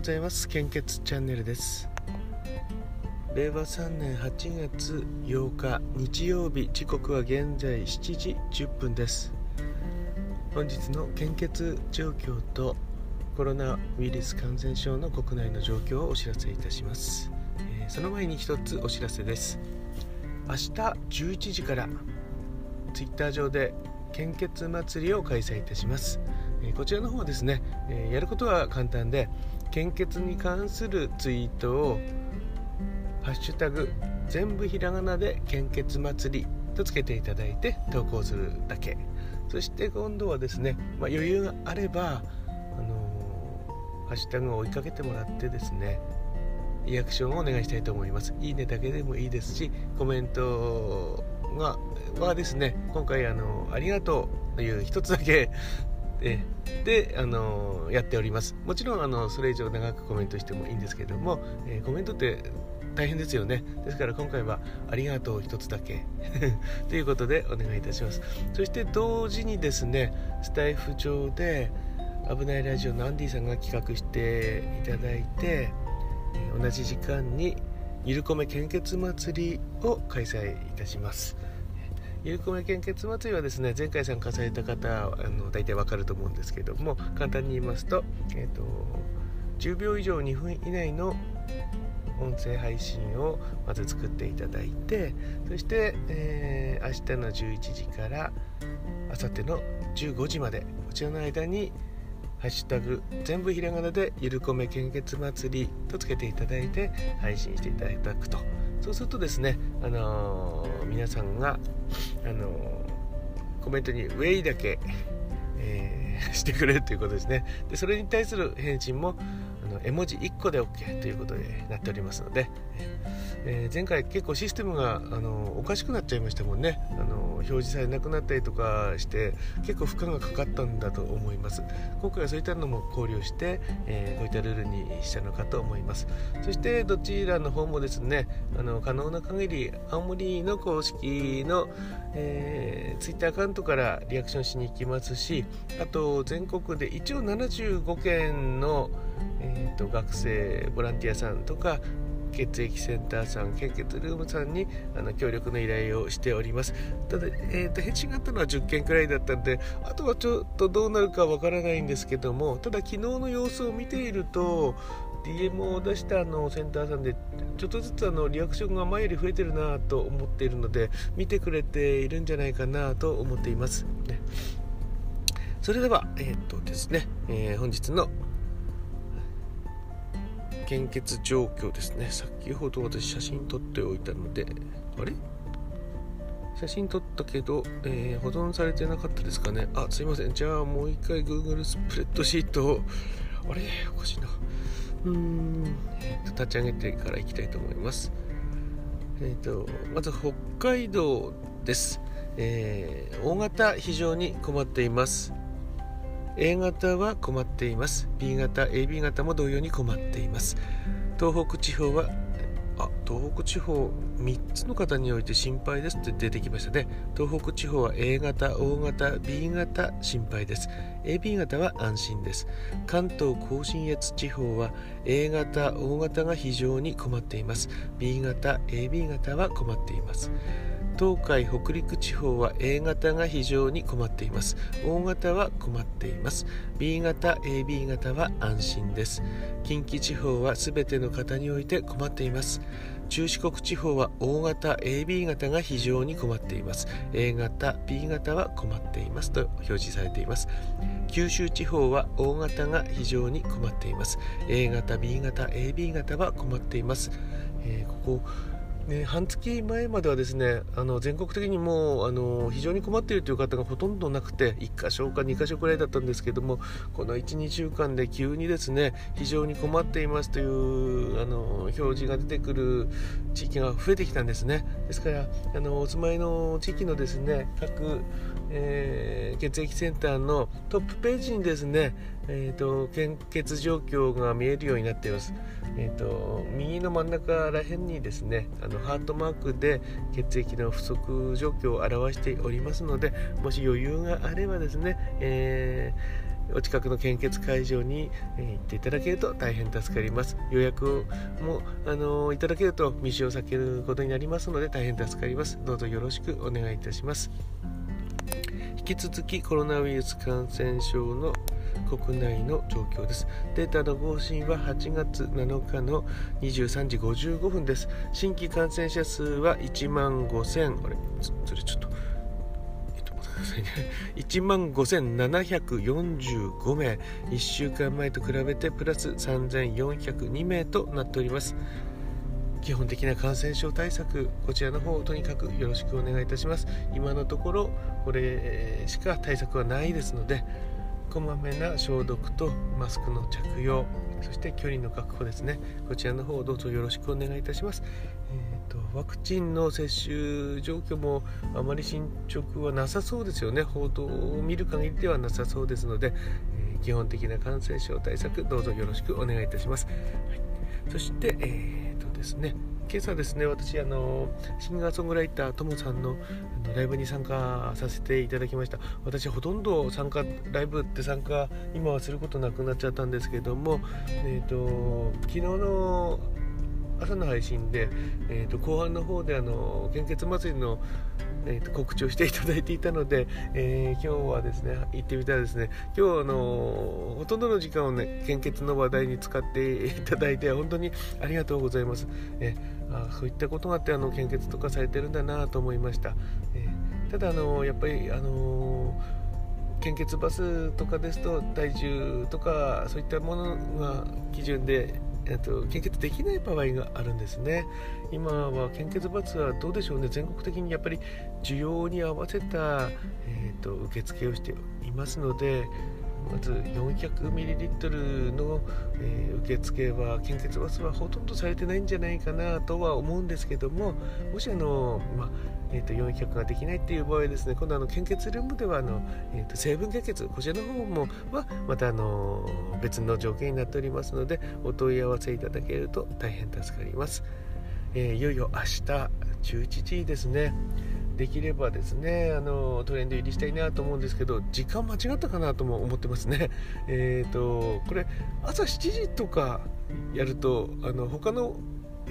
ございます。献血チャンネルです。令和3年8月8日日曜日。時刻は現在7時10分です。本日の献血状況とコロナウイルス感染症の国内の状況をお知らせいたします、えー、その前に一つお知らせです。明日11時からツイッター上で献血祭りを開催いたします。こちらの方はですね、やることは簡単で献血に関するツイートを「ハッシュタグ全部ひらがなで献血祭り」とつけていただいて投稿するだけ。そして今度はですね、まあ、余裕があれば、あのー、ハッシュタグを追いかけてもらってですねリアクションをお願いしたいと思います。いいねだけでもいいですしコメントがはですね今回あのありがとうという一つだけえで、あのやっております。もちろんあのそれ以上長くコメントしてもいいんですけども、えー、コメントって大変ですよね。ですから今回はありがとう一つだけ。ということでお願いいたします。そして同時にですねスタイフ上で危ないラジオのアンディさんが企画していただいて同じ時間にゆるこめ献血祭りを開催いたします。ゆるこめ献血祭りはですね前回参加された方あの大体わかると思うんですけども簡単に言いますと,、えーと、10秒以上2分以内の音声配信をまず作っていただいてそして、えー、明日の11時から明後日の15時までこちらの間にハッシュタグ全部ひらがなでゆるこめ献血祭りとつけていただいて配信していただくと。そうするとですね、あのー、皆さんが、あのー、コメントに「ウェイ」だけ、えー、してくれるということですね。でそれに対する返信もあの絵文字1個で OK ということになっておりますので、え、前回結構システムがあのおかしくなっちゃいましたもんね。あの表示されなくなったりとかして結構負荷がかかったんだと思います。今回はそういったのも考慮して、えー、こういったルールにしたのかと思います。そしてどちらの方もですねあの可能な限り青森の公式の、えー、Twitter アカウントからリアクションしに行きますしあと全国で一応75件のえーと学生ボランティアさんとか血液センターさん献血ルームさんにあの協力の依頼をしております。ただ、えーと、返信があったのは10件くらいだったんであとはちょっとどうなるかわからないんですけどもただ昨日の様子を見ていると DM を出したあのセンターさんでちょっとずつあのリアクションが前より増えてるなと思っているので見てくれているんじゃないかなと思っています、ね、それではえっ、ー、とですね、えー、本日の献血状況ですね。先ほど私写真撮っておいたので。あれ？写真撮ったけど、えー、保存されてなかったですかね。あすいません。じゃあもう一回 Google スプレッドシートを。あれ？おかしいな。うーん、えーと、立ち上げてからいきたいと思います。えっ、ー、とまず北海道です、えー、大型非常に困っています。A 型は困っています。B 型 AB 型も同様に困っています。東北地方はあ東北地方3つの方において心配ですって出てきましたね。東北地方は A 型 O 型 B 型心配です。AB 型は安心です。関東甲信越地方は A 型 O 型が非常に困っています。B 型 AB 型は困っています。東海北陸地方は A 型が非常に困っています。O 型は困っています。B 型 AB 型は安心です。近畿地方は全ての方において困っています。中四国地方は O 型 AB 型が非常に困っています。A 型 B 型は困っていますと表示されています。九州地方は O 型が非常に困っています。A 型 B 型 AB 型は困っています、えー、ここね、半月前まではですねあの全国的にもあの非常に困っているという方がほとんどなくて1箇所か2箇所くらいだったんですけどもこの12週間で急にですね非常に困っていますというあの表示が出てくる地域が増えてきたんですね。ですからあのお住まいの地域のですね各、えー、血液センターのトップページにですねえーと、献血状況が見えるようになっています、えーと、右の真ん中ら辺にですねあのハートマークで血液の不足状況を表しておりますのでもし余裕があればですね、えーお近くの献血会場に、行っていただけると大変助かります。予約も、あの、いただけると未使を避けることになりますので大変助かります。どうぞよろしくお願いいたします。引き続きコロナウイルス感染症の国内の状況です。データの更新は8月7日の23時55分です。新規感染者数は1万5000あれ？それちょっと1 万5745名。1週間前と比べてプラス3402名となっております。基本的な感染症対策こちらの方をとにかくよろしくお願いいたします。今のところこれしか対策はないですのでこまめな消毒とマスクの着用そして距離の確保ですね。こちらの方をどうぞよろしくお願いいたします、えーと、ワクチンの接種状況もあまり進捗はなさそうですよね。報道を見る限りではなさそうですので、えー、基本的な感染症対策どうぞよろしくお願いいたします、はい、そしてえーですね。今朝ですね私あのシンガーソングライターともさんのあのライブに参加させていただきました。私ほとんど参加ライブって参加今はすることなくなっちゃったんですけどもえっ、ー、と昨日の朝の配信で、えーと、後半の方であの献血祭りの、えーと、告知をしていただいていたので、えー、今日はですね行ってみたらですね今日あのほとんどの時間をね献血の話題に使っていただいて本当にありがとうございます。えー、あそういったことがあってあの献血とかされてるんだなと思いました。えー、ただあのやっぱりあの献血バスとかですと体重とかそういったものが基準でえっと、献血できない場合があるんですね今は献血バスはどうでしょうね。全国的にやっぱり需要に合わせた、えーと、受付をしていますのでまず 400ml の、えー、受付は献血バスはほとんどされてないんじゃないかなとは思うんですけどももしあの、まあえー、と400ができないっていう場合ですね今度あの献血ルームではあの、えー、と成分献血こちらの方もはまたあの別の条件になっておりますのでお問い合わせいただけると大変助かります、えー、いよいよ明日11時ですね。できればですねあのトレンド入りしたいなと思うんですけど時間間違ったかなとも思ってますね。えっ、ー、とこれ朝7時とかやるとあの他の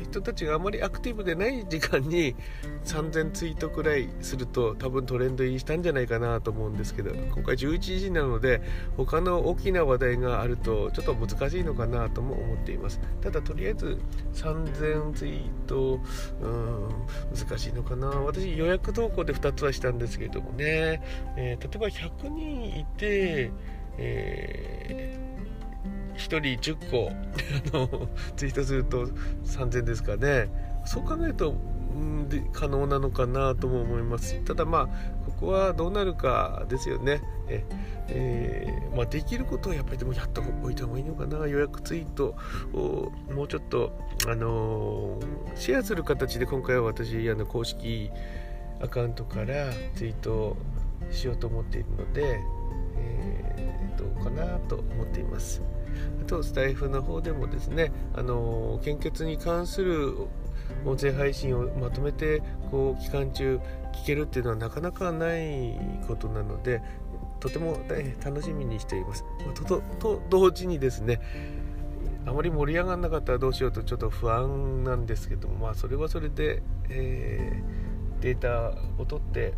人たちがあまりアクティブでない時間に3000ツイートくらいすると多分トレンド入りしたんじゃないかなと思うんですけど今回11時なので他の大きな話題があるとちょっと難しいのかなとも思っています。ただとりあえず3000ツイートうん難しいのかな。私予約投稿で2つはしたんですけれどもね、えー、例えば100人いてえー1人10個。あのツイートすると3000ですかね。そう考えると、ん、で可能なのかなとも思いますただまあここはどうなるかですよね。え、えー、まあ、できることはやっぱりでもやっておいた方がいいのかな。予約ツイートをもうちょっと、あのー、シェアする形で今回は私あの公式アカウントからツイートしようと思っているので、えー、どうかなと思っています。あとスタイフの方でもですねあの献血に関する音声配信をまとめてこう期間中聞けるっていうのはなかなかないことなのでとても楽しみにしています。とと同時にですねあまり盛り上がらなかったらどうしようとちょっと不安なんですけどもまあそれはそれで、えー、データを取って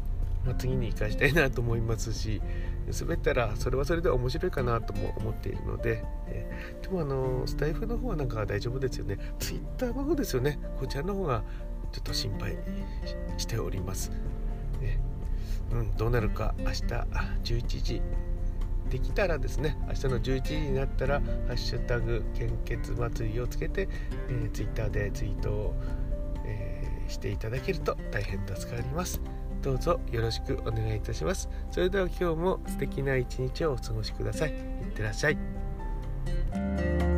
まあ、次に生かしたいなと思いますし滑ったらそれはそれで面白いかなとも思っているので、でもあのスタイフの方はなんか大丈夫ですよね。ツイッターの方ですよね。こちらの方がちょっと心配しております、うん、どうなるか明日11時できたらですね。明日の11時になったら「ハッシュタグ献血祭り」をつけて、えー、ツイッターでツイートを、えー、していただけると大変助かります。どうぞよろしくお願いいたします。それでは今日も素敵な一日をお過ごしください。いってらっしゃい。